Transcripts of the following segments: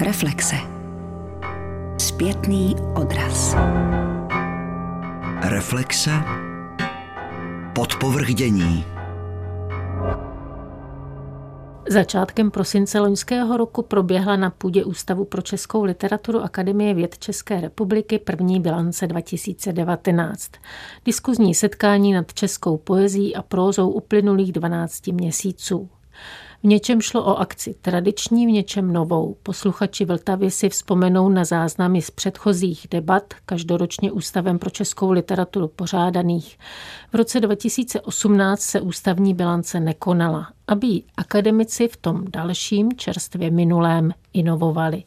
Reflexe. Zpětný odraz. Reflexe. Podpovrdění. Začátkem prosince loňského roku proběhla na půdě Ústavu pro českou literaturu Akademie věd České republiky první bilance 2019. Diskuzní setkání nad českou poezí a prózou uplynulých 12 měsíců. V něčem šlo o akci tradiční, v něčem novou. Posluchači Vltavy si vzpomenou na záznamy z předchozích debat, každoročně Ústavem pro českou literaturu pořádaných. V roce 2018 se ústavní bilance nekonala, aby akademici v tom dalším, čerstvě minulém, inovovali.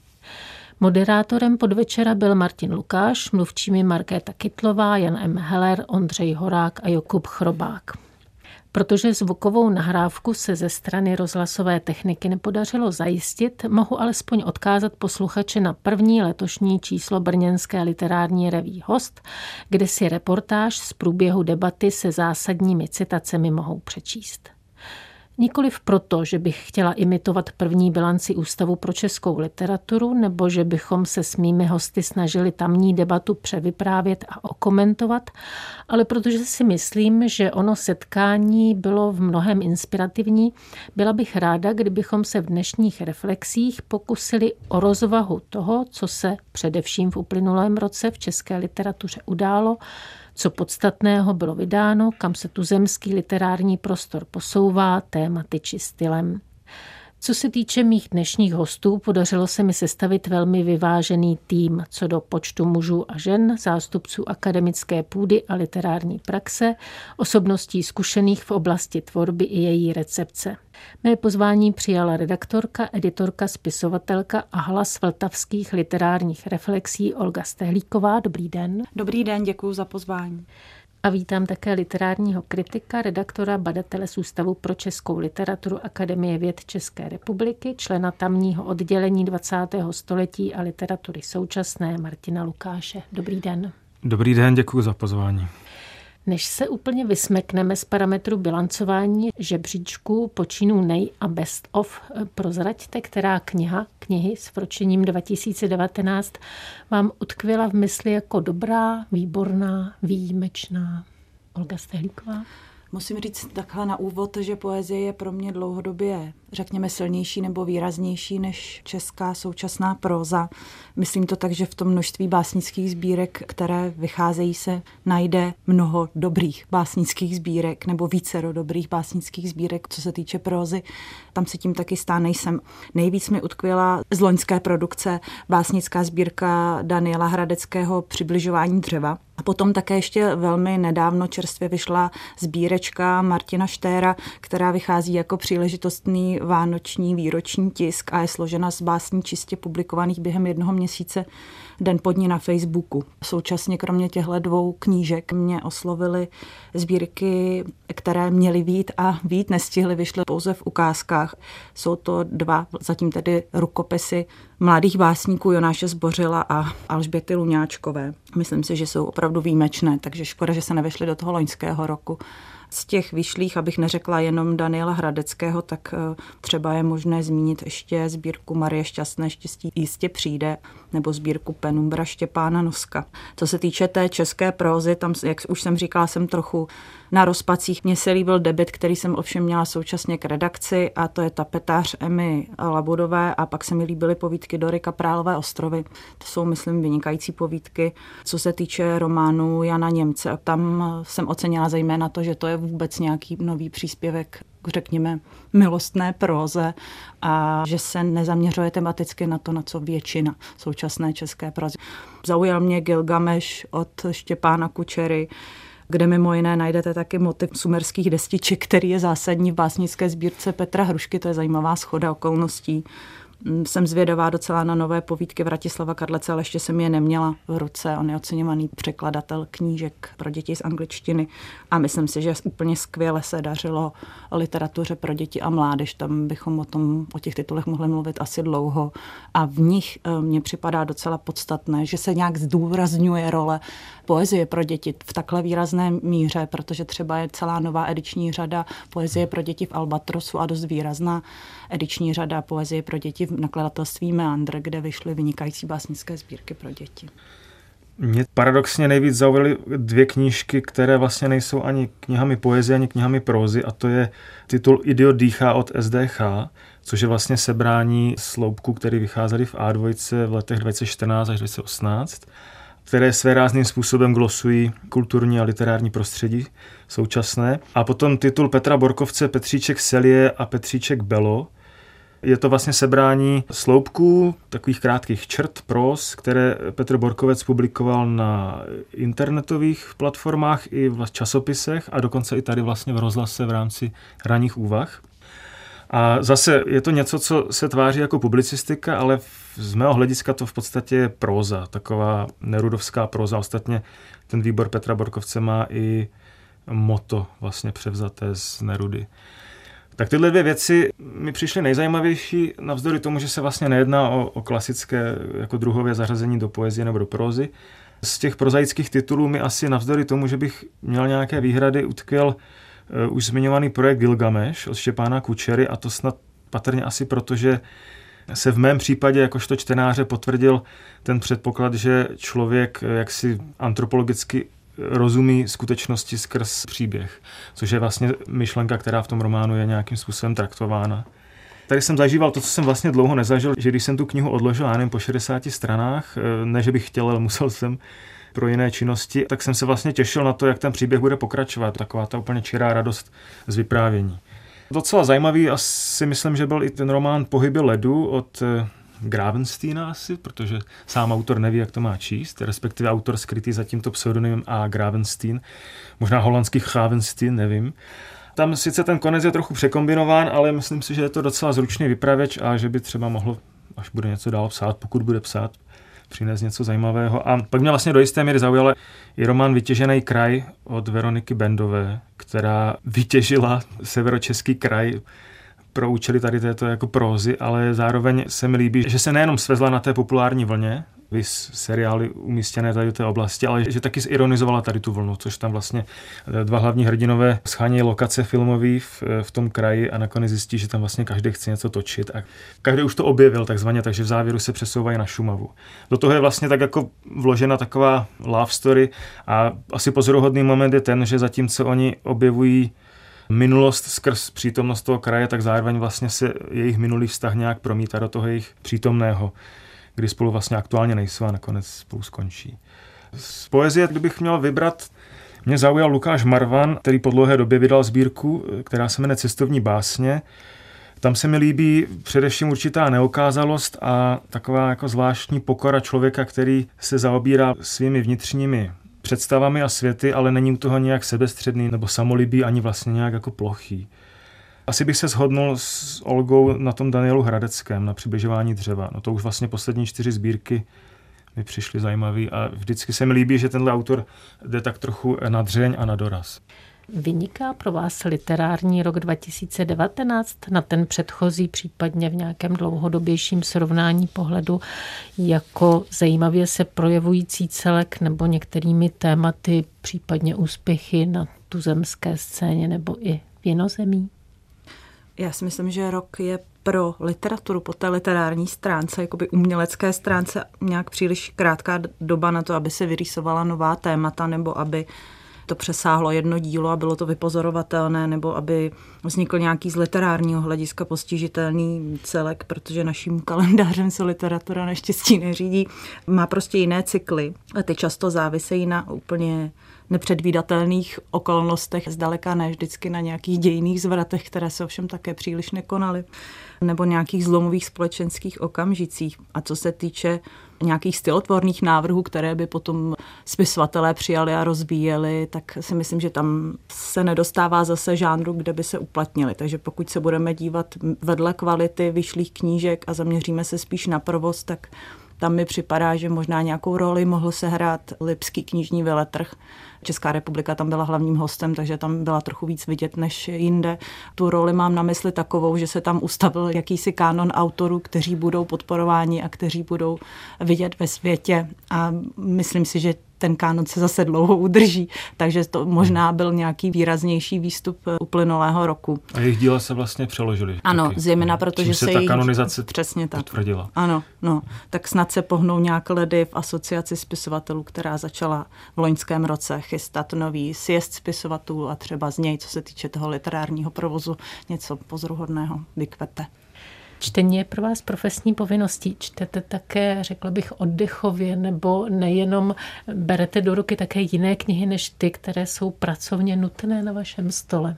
Moderátorem podvečera byl Martin Lukáš, mluvčími Markéta Kytlová, Jan M. Heller, Ondřej Horák a Jakub Chrobák. Protože zvukovou nahrávku se ze strany rozhlasové techniky nepodařilo zajistit, mohu alespoň odkázat posluchače na první letošní číslo Brněnské literární reví Host, kde si reportáž z průběhu debaty se zásadními citacemi mohou přečíst. Nikoliv proto, že bych chtěla imitovat první bilanci Ústavu pro českou literaturu, nebo že bychom se s mými hosty snažili tamní debatu převyprávět a okomentovat, ale protože si myslím, že ono setkání bylo v mnohem inspirativní, byla bych ráda, kdybychom se v dnešních reflexích pokusili o rozvahu toho, co se především v uplynulém roce v české literatuře událo, co podstatného bylo vydáno, kam se tu zemský literární prostor posouvá tématy či stylem. Co se týče mých dnešních hostů, podařilo se mi sestavit velmi vyvážený tým co do počtu mužů a žen, zástupců akademické půdy a literární praxe, osobností zkušených v oblasti tvorby i její recepce. Mé pozvání přijala redaktorka, editorka, spisovatelka a hlas vltavských literárních reflexí Olga Stehlíková. Dobrý den. Dobrý den, děkuji za pozvání. A vítám také literárního kritika, redaktora, badatele z Ústavu pro českou literaturu Akademie věd České republiky, člena tamního oddělení 20. století a literatury současné Martina Lukáše. Dobrý den. Dobrý den, děkuji za pozvání. Než se úplně vysmekneme z parametru bilancování žebříčku počínů nej a best of, prozraďte, která kniha, knihy s vročením 2019 vám utkvěla v mysli jako dobrá, výborná, výjimečná. Olga Stehlíková. Musím říct takhle na úvod, že poezie je pro mě dlouhodobě, řekněme, silnější nebo výraznější než česká současná próza. Myslím to tak, že v tom množství básnických sbírek, které vycházejí, se najde mnoho dobrých básnických sbírek nebo více dobrých básnických sbírek, co se týče prózy. Tam se tím taky stá nejsem. Nejvíc mi utkvěla z loňské produkce básnická sbírka Daniela Hradeckého Přibližování dřeva, a potom také ještě velmi nedávno čerstvě vyšla sbírečka Martina Štéra, která vychází jako příležitostný vánoční výroční tisk a je složena z básní čistě publikovaných během jednoho měsíce den pod ní na Facebooku. Současně kromě těchto dvou knížek mě oslovily sbírky, které měly vít a vít nestihly, vyšly pouze v ukázkách. Jsou to dva, zatím tedy rukopisy mladých básníků Jonáše Zbořila a Alžběty Luňáčkové. Myslím si, že jsou opravdu výjimečné, takže škoda, že se nevešly do toho loňského roku. Z těch vyšlých, abych neřekla jenom Daniela Hradeckého, tak eh, třeba je možné zmínit ještě sbírku Marie Šťastné štěstí jistě přijde, nebo sbírku Penumbra Štěpána Noska. Co se týče té české prózy, tam, jak už jsem říkala, jsem trochu na rozpacích. Mně se líbil debit, který jsem ovšem měla současně k redakci a to je tapetář Emy Labudové a pak se mi líbily povídky Dory Kaprálové ostrovy. To jsou, myslím, vynikající povídky. Co se týče románu Jana Němce, tam jsem ocenila zejména to, že to je vůbec nějaký nový příspěvek řekněme, milostné próze a že se nezaměřuje tematicky na to, na co většina současné české prozy. Zaujal mě Gilgameš od Štěpána Kučery, kde mimo jiné najdete taky motiv sumerských destiček, který je zásadní v básnické sbírce Petra Hrušky, to je zajímavá schoda okolností. Mm, jsem zvědavá docela na nové povídky Vratislava Karlece, ale ještě jsem je neměla v ruce. On je oceňovaný překladatel knížek pro děti z angličtiny a myslím si, že úplně skvěle se dařilo literatuře pro děti a mládež. Tam bychom o, tom, o těch titulech mohli mluvit asi dlouho a v nich eh, mně připadá docela podstatné, že se nějak zdůrazňuje role poezie pro děti v takhle výrazné míře, protože třeba je celá nová ediční řada poezie pro děti v Albatrosu a dost výrazná ediční řada poezie pro děti v nakladatelství Meandr, kde vyšly vynikající básnické sbírky pro děti. Mě paradoxně nejvíc zaujaly dvě knížky, které vlastně nejsou ani knihami poezie, ani knihami prózy, a to je titul Idiot dýchá od SDH, což je vlastně sebrání sloupků, který vycházely v A2 v letech 2014 až 2018, které své rázným způsobem glosují kulturní a literární prostředí současné. A potom titul Petra Borkovce Petříček Selie a Petříček Belo, je to vlastně sebrání sloupků, takových krátkých črt, pros, které Petr Borkovec publikoval na internetových platformách i v časopisech a dokonce i tady vlastně v rozhlase v rámci ranních úvah. A zase je to něco, co se tváří jako publicistika, ale z mého hlediska to v podstatě je próza, taková nerudovská próza. Ostatně ten výbor Petra Borkovce má i moto vlastně převzaté z Nerudy. Tak tyhle dvě věci mi přišly nejzajímavější, navzdory tomu, že se vlastně nejedná o, o klasické jako druhové zařazení do poezie nebo do prózy. Z těch prozaických titulů mi asi navzdory tomu, že bych měl nějaké výhrady, utkvěl už zmiňovaný projekt Gilgamesh od Štěpána Kučery a to snad patrně asi proto, že se v mém případě jakožto čtenáře potvrdil ten předpoklad, že člověk jaksi antropologicky rozumí skutečnosti skrz příběh, což je vlastně myšlenka, která v tom románu je nějakým způsobem traktována. Tady jsem zažíval to, co jsem vlastně dlouho nezažil, že když jsem tu knihu odložil, já nevím, po 60 stranách, eh, ne, že bych chtěl, ale musel jsem pro jiné činnosti, tak jsem se vlastně těšil na to, jak ten příběh bude pokračovat. Taková ta úplně čirá radost z vyprávění. Docela zajímavý asi myslím, že byl i ten román Pohyby ledu od eh, Gravensteina asi, protože sám autor neví, jak to má číst, respektive autor skrytý za tímto pseudonymem A. Gravenstein, možná holandský Gravenstein, nevím. Tam sice ten konec je trochu překombinován, ale myslím si, že je to docela zručný vypravěč a že by třeba mohl, až bude něco dál psát, pokud bude psát, přinést něco zajímavého. A pak mě vlastně do jisté míry zaujal i román Vytěžený kraj od Veroniky Bendové, která vytěžila severočeský kraj pro účely tady této jako prózy, ale zároveň se mi líbí, že se nejenom svezla na té populární vlně, vys seriály umístěné tady v té oblasti, ale že taky zironizovala tady tu vlnu, což tam vlastně eh, dva hlavní hrdinové schání lokace filmový v, eh, v tom kraji a nakonec zjistí, že tam vlastně každý chce něco točit a každý už to objevil takzvaně, takže v závěru se přesouvají na Šumavu. Do toho je vlastně tak jako vložena taková love story a asi pozoruhodný moment je ten, že zatímco oni objevují minulost skrz přítomnost toho kraje, tak zároveň vlastně se jejich minulý vztah nějak promítá do toho jejich přítomného, kdy spolu vlastně aktuálně nejsou a nakonec spolu skončí. Z poezie, kdybych měl vybrat, mě zaujal Lukáš Marvan, který po dlouhé době vydal sbírku, která se jmenuje Cestovní básně. Tam se mi líbí především určitá neokázalost a taková jako zvláštní pokora člověka, který se zaobírá svými vnitřními představami a světy, ale není u toho nějak sebestředný nebo samolibý ani vlastně nějak jako plochý. Asi bych se shodnul s Olgou na tom Danielu Hradeckém, na přibližování dřeva. No to už vlastně poslední čtyři sbírky mi přišly zajímavý a vždycky se mi líbí, že tenhle autor jde tak trochu na dřeň a na doraz. Vyniká pro vás literární rok 2019 na ten předchozí, případně v nějakém dlouhodobějším srovnání pohledu jako zajímavě se projevující celek nebo některými tématy, případně úspěchy na tuzemské scéně nebo i v jinozemí? Já si myslím, že rok je pro literaturu po té literární stránce, jakoby umělecké stránce, nějak příliš krátká doba na to, aby se vyrýsovala nová témata nebo aby to přesáhlo jedno dílo a bylo to vypozorovatelné, nebo aby vznikl nějaký z literárního hlediska postižitelný celek, protože naším kalendářem se literatura naštěstí neřídí. Má prostě jiné cykly a ty často závisejí na úplně nepředvídatelných okolnostech, zdaleka ne vždycky na nějakých dějných zvratech, které se ovšem také příliš nekonaly, nebo nějakých zlomových společenských okamžicích. A co se týče nějakých stylotvorných návrhů, které by potom spisovatelé přijali a rozvíjeli, tak si myslím, že tam se nedostává zase žánru, kde by se uplatnili. Takže pokud se budeme dívat vedle kvality vyšlých knížek a zaměříme se spíš na provoz, tak tam mi připadá, že možná nějakou roli mohl sehrát Lipský knižní veletrh. Česká republika tam byla hlavním hostem, takže tam byla trochu víc vidět než jinde. Tu roli mám na mysli takovou, že se tam ustavil jakýsi kánon autorů, kteří budou podporováni a kteří budou vidět ve světě. A myslím si, že ten kánon se zase dlouho udrží. Takže to možná byl nějaký výraznější výstup uplynulého roku. A jejich díla se vlastně přeložili. Ano, taky. zejména protože se, se ta kanonizace přesně tak. potvrdila. Ano, no, tak snad se pohnou nějak ledy v asociaci spisovatelů, která začala v loňském roce chystat nový sjezd spisovatelů a třeba z něj, co se týče toho literárního provozu, něco pozoruhodného vykvete. Čtení je pro vás profesní povinností. Čtete také, řekla bych, oddechově, nebo nejenom berete do ruky také jiné knihy než ty, které jsou pracovně nutné na vašem stole?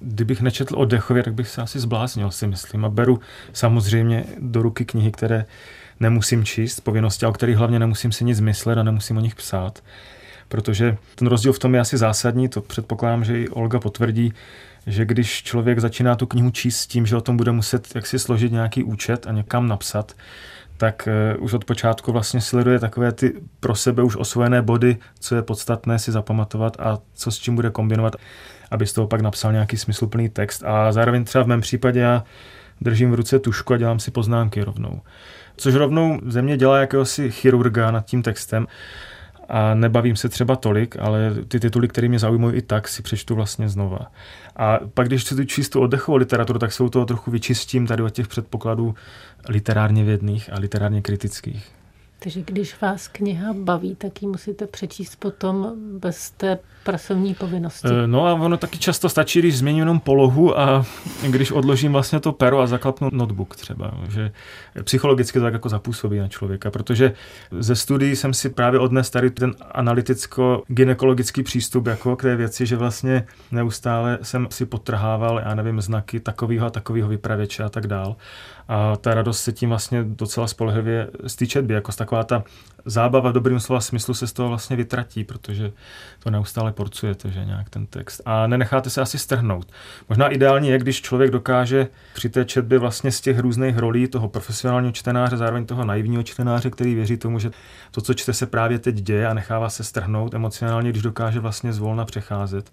Kdybych nečetl oddechově, tak bych se asi zbláznil, si myslím. A beru samozřejmě do ruky knihy, které nemusím číst, povinnosti, o kterých hlavně nemusím si nic myslet a nemusím o nich psát. Protože ten rozdíl v tom je asi zásadní, to předpokládám, že i Olga potvrdí, že když člověk začíná tu knihu číst s tím, že o tom bude muset jaksi složit nějaký účet a někam napsat, tak uh, už od počátku vlastně sleduje takové ty pro sebe už osvojené body, co je podstatné si zapamatovat a co s čím bude kombinovat, aby z toho pak napsal nějaký smysluplný text. A zároveň třeba v mém případě já držím v ruce tušku a dělám si poznámky rovnou. Což rovnou ze mě dělá jakéhosi chirurga nad tím textem a nebavím se třeba tolik, ale ty tituly, které mě zaujímají i tak, si přečtu vlastně znova. A pak, když tu čistou oddechovou literaturu, tak se toho trochu vyčistím tady od těch předpokladů literárně vědných a literárně kritických. Takže když vás kniha baví, tak ji musíte přečíst potom bez té pracovní povinnosti. Eh, no a ono taky často stačí, když změním jenom polohu a když odložím vlastně to pero a zaklapnu notebook třeba, že psychologicky to tak jako zapůsobí na člověka, protože ze studií jsem si právě odnes tady ten analyticko-ginekologický přístup jako k té věci, že vlastně neustále jsem si potrhával, já nevím, znaky takového a takového vypravěče a tak dál. A ta radost se tím vlastně docela spolehlivě z té četby, jako taková ta zábava v dobrým slova smyslu se z toho vlastně vytratí, protože to neustále porcujete, že nějak ten text. A nenecháte se asi strhnout. Možná ideálně je, když člověk dokáže při té četbě vlastně z těch různých rolí toho profesionálního čtenáře, zároveň toho naivního čtenáře, který věří tomu, že to, co čte, se právě teď děje a nechává se strhnout emocionálně, když dokáže vlastně zvolna přecházet.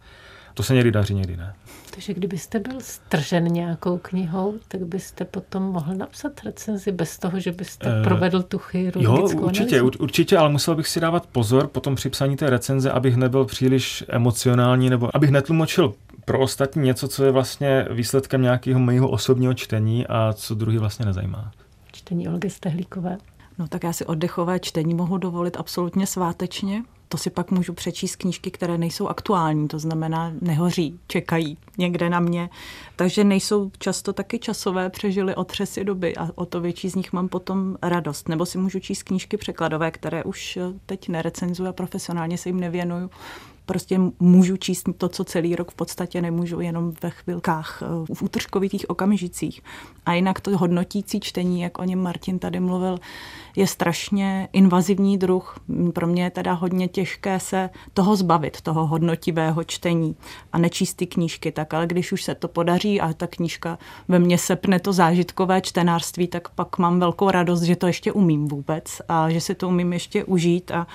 To se někdy daří, někdy ne. Takže kdybyste byl stržen nějakou knihou, tak byste potom mohl napsat recenzi bez toho, že byste uh, provedl tu chirurgickou Jo, určitě, analýzu? určitě, ale musel bych si dávat pozor potom při psaní té recenze, abych nebyl příliš emocionální, nebo abych netlumočil pro ostatní něco, co je vlastně výsledkem nějakého mého osobního čtení a co druhý vlastně nezajímá. Čtení Olgy Stehlíkové. No tak já si oddechové čtení mohu dovolit absolutně svátečně, to si pak můžu přečíst knížky, které nejsou aktuální, to znamená nehoří, čekají někde na mě. Takže nejsou často taky časové, přežily otřesy doby a o to větší z nich mám potom radost. Nebo si můžu číst knížky překladové, které už teď nerecenzuji a profesionálně se jim nevěnuju, prostě můžu číst to, co celý rok v podstatě nemůžu, jenom ve chvilkách, eh, v útržkovitých okamžicích. A jinak to hodnotící čtení, jak o něm Martin tady mluvil, je strašně invazivní druh. Pro mě je teda hodně těžké se toho zbavit, toho hodnotivého čtení a nečíst ty knížky tak, ale když už se to podaří a ta knížka ve mně sepne to zážitkové čtenářství, tak pak mám velkou radost, že to ještě umím vůbec a že si to umím ještě užít a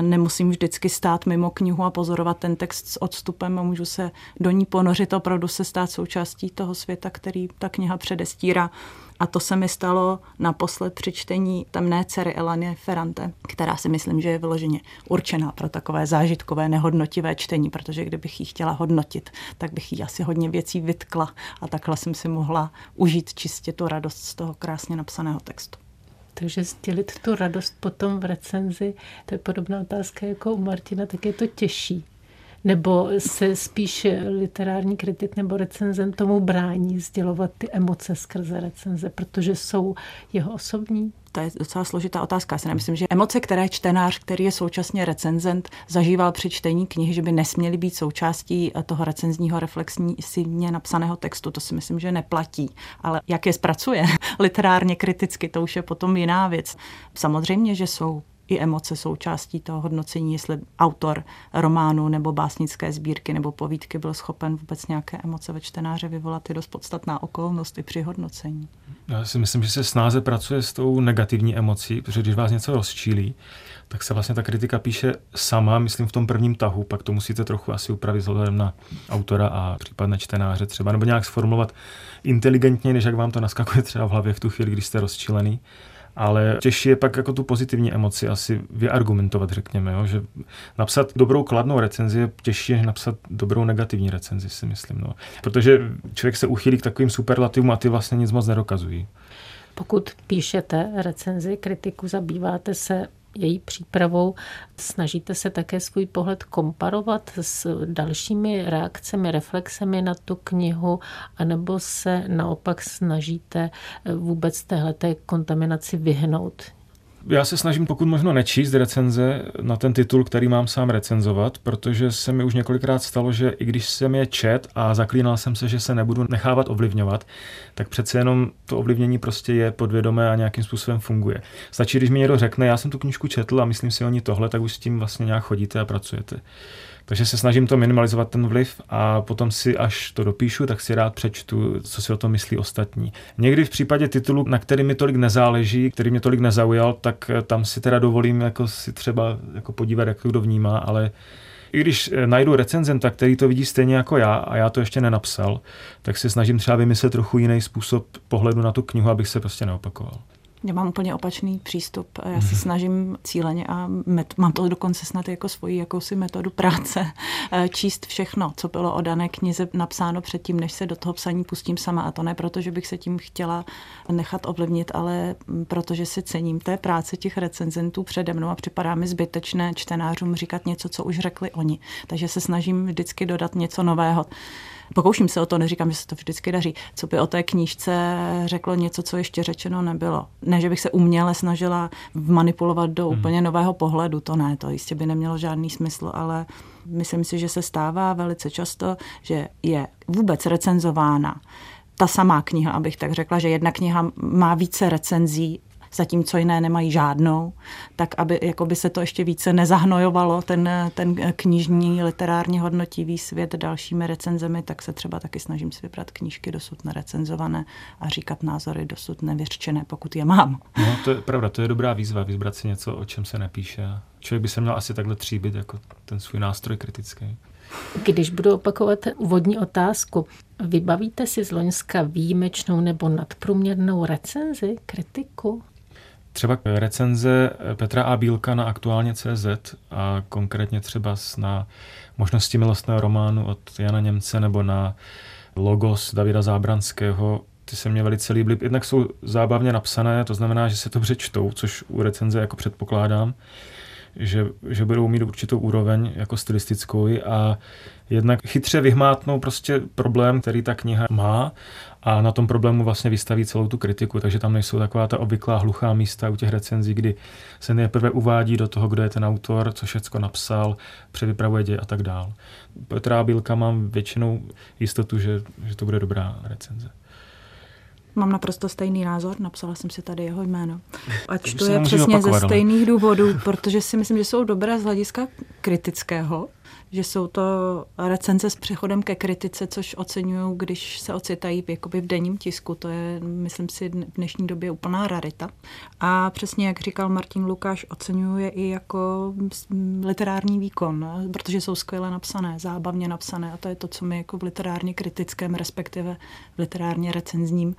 nemusím vždycky stát mimo knihu a pozorovat ten text s odstupem a můžu se do ní ponořit opravdu se stát součástí toho světa, který ta kniha předestírá. A to se mi stalo naposled při čtení Temné dcery Elanie Ferrante, která si myslím, že je vyloženě určená pro takové zážitkové, nehodnotivé čtení, protože kdybych ji chtěla hodnotit, tak bych jí asi hodně věcí vytkla a takhle jsem si mohla užít čistě tu radost z toho krásně napsaného textu. Takže sdělit tu radost potom v recenzi, to je podobná otázka jako u Martina, tak je to těžší. Nebo se spíš literární kritik nebo recenzent tomu brání sdělovat ty emoce skrze recenze, protože jsou jeho osobní? To je docela složitá otázka. Já si nemyslím, že emoce, které čtenář, který je současně recenzent, zažíval při čtení knihy, že by nesměly být součástí toho recenzního reflexivně napsaného textu, to si myslím, že neplatí. Ale jak je zpracuje literárně, kriticky, to už je potom jiná věc. Samozřejmě, že jsou i emoce součástí toho hodnocení, jestli autor románu nebo básnické sbírky nebo povídky byl schopen vůbec nějaké emoce ve čtenáře vyvolat, je dost podstatná okolnost i při hodnocení. Já si myslím, že se snáze pracuje s tou negativní emocí, protože když vás něco rozčílí, tak se vlastně ta kritika píše sama, myslím v tom prvním tahu, pak to musíte trochu asi upravit vzhledem na autora a případné čtenáře třeba, nebo nějak sformulovat inteligentně, než jak vám to naskakuje třeba v hlavě v tu chvíli, když jste rozčilený ale těžší je pak jako tu pozitivní emoci asi vyargumentovat, řekněme, jo? že napsat dobrou kladnou recenzi je těžší, než napsat dobrou negativní recenzi, si myslím. No. Protože člověk se uchýlí k takovým superlativům a ty vlastně nic moc nedokazují. Pokud píšete recenzi, kritiku, zabýváte se její přípravou. Snažíte se také svůj pohled komparovat s dalšími reakcemi, reflexemi na tu knihu, anebo se naopak snažíte vůbec téhleté kontaminaci vyhnout? Já se snažím pokud možno nečíst recenze na ten titul, který mám sám recenzovat, protože se mi už několikrát stalo, že i když jsem je čet a zaklínal jsem se, že se nebudu nechávat ovlivňovat, tak přece jenom to ovlivnění prostě je podvědomé a nějakým způsobem funguje. Stačí, když mi někdo řekne, já jsem tu knížku četl a myslím si o ní tohle, tak už s tím vlastně nějak chodíte a pracujete. Takže se snažím to minimalizovat ten vliv a potom si, až to dopíšu, tak si rád přečtu, co si o tom myslí ostatní. Někdy v případě titulu, na který mi tolik nezáleží, který mě tolik nezaujal, tak eh, tam si teda dovolím jako si třeba jako podívat, jak to kdo vnímá, ale i když eh, najdu recenzenta, který to vidí stejně jako já a já to ještě nenapsal, tak si snažím třeba vymyslet trochu jiný způsob pohledu na tu knihu, abych se prostě neopakoval. Já mám úplně opačný přístup. Já se mhm. snažím cíleně a met, mám to dokonce snad jako svoji jakousi metodu práce eh, číst všechno, co bylo o dané knize napsáno předtím, než se do toho psaní pustím sama. A to ne proto, že bych se tím chtěla nechat ovlivnit, ale protože si cením té práce těch recenzentů přede mnou a připadá mi zbytečné čtenářům říkat něco, co už řekli oni. Takže se snažím vždycky dodat něco nového. Pokouším se o to, neříkám, že se to vždycky daří, co by o té knížce řeklo něco, co ještě řečeno nebylo. Ne, že bych se uměle snažila manipulovat do hmm. úplně nového pohledu, to ne, to jistě by nemělo žádný smysl, ale myslím si, že se stává velice často, že je vůbec recenzována ta samá kniha, abych tak řekla, že jedna kniha má více recenzí zatímco jiné nemají žádnou, tak aby jakoby se to ještě více nezahnojovalo, ten, ten knižní literárně hodnotivý svět dalšími recenzemi, tak se třeba taky snažím si vybrat knížky dosud nerecenzované a říkat názory dosud nevyřčené, pokud je mám. No, to je pravda, to je dobrá výzva, vybrat si něco, o čem se nepíše. Člověk by se měl asi takhle tříbit jako ten svůj nástroj kritický. Když budu opakovat úvodní otázku, vybavíte si z Loňska výjimečnou nebo nadprůměrnou recenzi, kritiku? Třeba recenze Petra A. Bílka na aktuálně CZ a konkrétně třeba na možnosti milostného románu od Jana Němce nebo na logos Davida Zábranského, ty se mě velice líbily. Jednak jsou zábavně napsané, to znamená, že se to čtou, což u recenze jako předpokládám, že, že budou mít určitou úroveň jako stylistickou a jednak chytře vyhmátnou prostě problém, který ta kniha má a na tom problému vlastně vystaví celou tu kritiku, takže tam nejsou taková ta obvyklá hluchá místa u těch recenzí, kdy se nejprve uvádí do toho, kdo je ten autor, co všecko napsal, převypravuje děj a tak dál. Petra Bílka mám většinou jistotu, že, že to bude dobrá recenze. Mám naprosto stejný názor, napsala jsem si tady jeho jméno. A čtu je přesně ze stejných důvodů, protože si myslím, že jsou dobré z hlediska kritického, že jsou to recenze s přechodem ke kritice, což oceňuju, když se ocitají jakoby v denním tisku. To je, myslím si, v dnešní době úplná rarita. A přesně jak říkal Martin Lukáš, oceňuju je i jako literární výkon, protože jsou skvěle napsané, zábavně napsané a to je to, co mi jako v literárně kritickém, respektive v literárně recenzním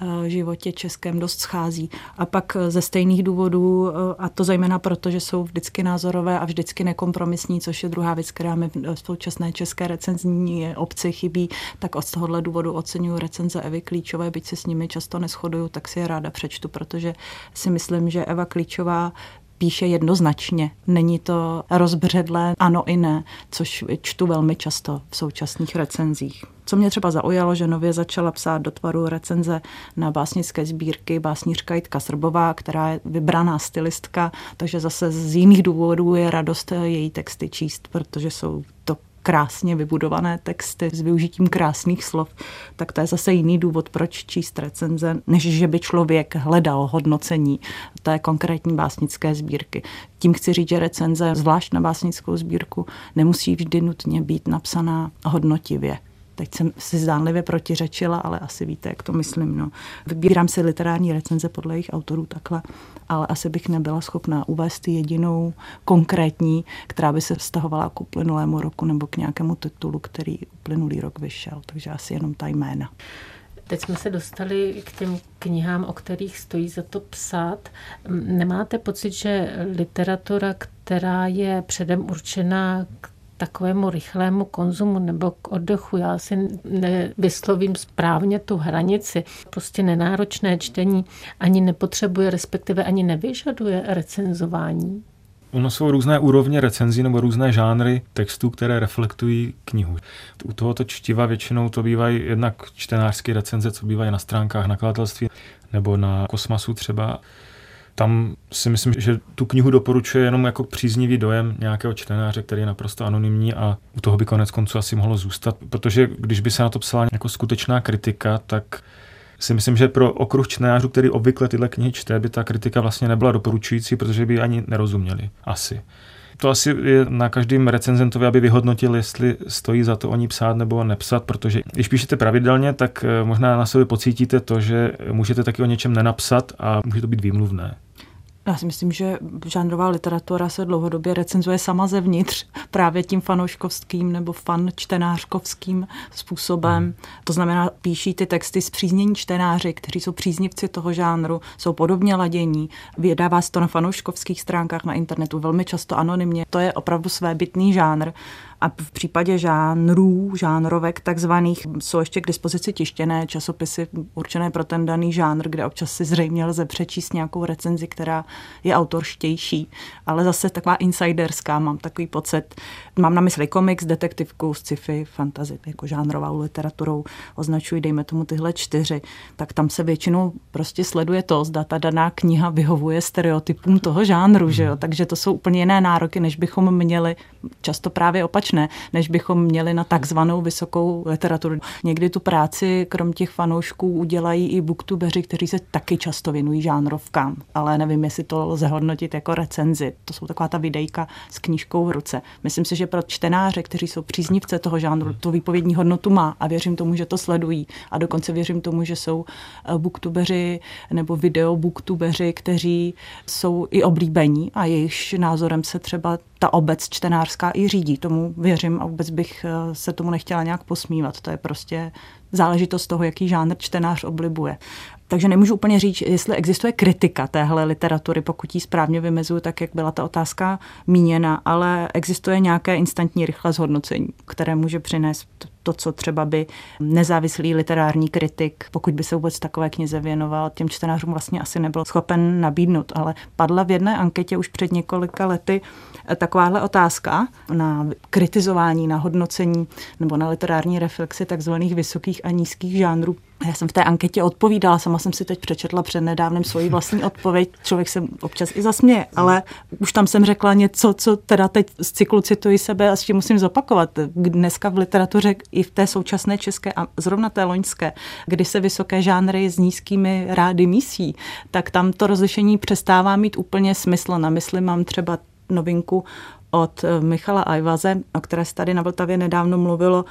eh, životě českém dost schází. A pak ze stejných důvodů, eh, a to zejména proto, že jsou vždycky názorové a vždycky nekompromisní, což je druhá věc, která mi v současné české recenzní obci chybí, tak od tohohle důvodu oceňuji recenze Evy Klíčové, byť se s nimi často neschoduju, tak si je ráda přečtu, protože si myslím, že Eva Klíčová píše jednoznačně. Není to rozbředlé ano i ne, což čtu velmi často v současných recenzích. Co mě třeba zaujalo, že nově začala psát do tvaru recenze na básnické sbírky básnířka Jitka Srbová, která je vybraná stylistka, takže zase z jiných důvodů je radost její texty číst, protože jsou to krásně vybudované texty s využitím krásných slov, tak to je zase jiný důvod, proč číst recenze, než že by člověk hledal hodnocení té konkrétní básnické sbírky. Tím chci říct, že recenze, zvlášť na básnickou sbírku, nemusí vždy nutně být napsaná hodnotivě. Teď jsem si zdánlivě protiřečila, ale asi víte, jak to myslím. No. Vybírám si literární recenze podle jejich autorů takhle, ale asi bych nebyla schopná uvést jedinou konkrétní, která by se vztahovala k uplynulému roku nebo k nějakému titulu, který uplynulý rok vyšel. Takže asi jenom ta jména. Teď jsme se dostali k těm knihám, o kterých stojí za to psát. Nemáte pocit, že literatura, která je předem určená k takovému rychlému konzumu nebo k oddechu. Já si nevyslovím správně tu hranici. Prostě nenáročné čtení ani nepotřebuje, respektive ani nevyžaduje recenzování. Ono jsou různé úrovně recenzí nebo různé žánry textů, které reflektují knihu. U tohoto čtiva většinou to bývají jednak čtenářské recenze, co bývají na stránkách nakladatelství nebo na Kosmasu třeba. Tam si myslím, že tu knihu doporučuje jenom jako příznivý dojem nějakého čtenáře, který je naprosto anonymní a u toho by konec konců asi mohlo zůstat, protože když by se na to psala jako skutečná kritika, tak si myslím, že pro okruh čtenářů, který obvykle tyhle knihy čte, by ta kritika vlastně nebyla doporučující, protože by ani nerozuměli. Asi. To asi je na každém recenzentovi, aby vyhodnotil, jestli stojí za to o ní psát nebo nepsat, protože když píšete pravidelně, tak eh, možná na sobě pocítíte to, že můžete taky o něčem nenapsat a může to být výmluvné. Já si myslím, že žánrová literatura se dlouhodobě recenzuje sama zevnitř právě tím fanouškovským nebo fan čtenářkovským způsobem. Hmm. To znamená, píší ty texty zpříznění čtenáři, kteří jsou příznivci toho žánru, jsou podobně ladění. Vydává se to na fanouškovských stránkách na internetu velmi často anonymně. To je opravdu svébytný žánr a v případě žánrů, žánrovek takzvaných, jsou ještě k dispozici tištěné časopisy určené pro ten daný žánr, kde občas si zřejmě lze přečíst nějakou recenzi, která je autorštější, ale zase taková insiderská, mám takový pocit. Mám na mysli komiks, detektivku, sci-fi, fantasy, jako žánrovou literaturou označují, dejme tomu tyhle čtyři, tak tam se většinou prostě sleduje to, zda ta daná kniha vyhovuje stereotypům toho žánru, že jo? takže to jsou úplně jiné nároky, než bychom měli často právě opačné, než bychom měli na takzvanou vysokou literaturu. Někdy tu práci, krom těch fanoušků, udělají i booktubeři, kteří se taky často věnují žánrovkám, ale nevím, jestli to lze hodnotit jako recenzi. To jsou taková ta videjka s knížkou v ruce. Myslím si, že pro čtenáře, kteří jsou příznivce toho žánru, to výpovědní hodnotu má a věřím tomu, že to sledují. A dokonce věřím tomu, že jsou eh, booktubeři nebo video booktubeři, kteří jsou i oblíbení a jejichž názorem se třeba ta obec čtenářská i řídí. Tomu věřím a vůbec bych eh, se tomu nechtěla nějak posmívat. To je prostě záležitost toho, jaký žánr čtenář oblibuje. Takže nemůžu úplně říct, jestli existuje kritika téhle literatury, pokud ji správně vymezuju, tak jak byla ta otázka míněna, ale existuje nějaké instantní rychlé zhodnocení, které může přinést to, co třeba by nezávislý literární kritik, pokud by se vůbec takové knize věnoval, těm čtenářům vlastně asi nebyl schopen nabídnout. Ale padla v jedné anketě už před několika lety takováhle otázka na kritizování, na hodnocení nebo na literární reflexi takzvaných vysokých a nízkých žánrů já jsem v té anketě odpovídala, sama jsem si teď přečetla před nedávnem svoji vlastní odpověď, člověk se občas i zasměje, ale už tam jsem řekla něco, co teda teď z cyklu cituji sebe a s tím musím zopakovat. Dneska v literatuře i v té současné české a zrovna té loňské, kdy se vysoké žánry s nízkými rády mísí, tak tam to rozlišení přestává mít úplně smysl. Na mysli mám třeba novinku od Michala Ajvaze, o které se tady na Vltavě nedávno mluvilo,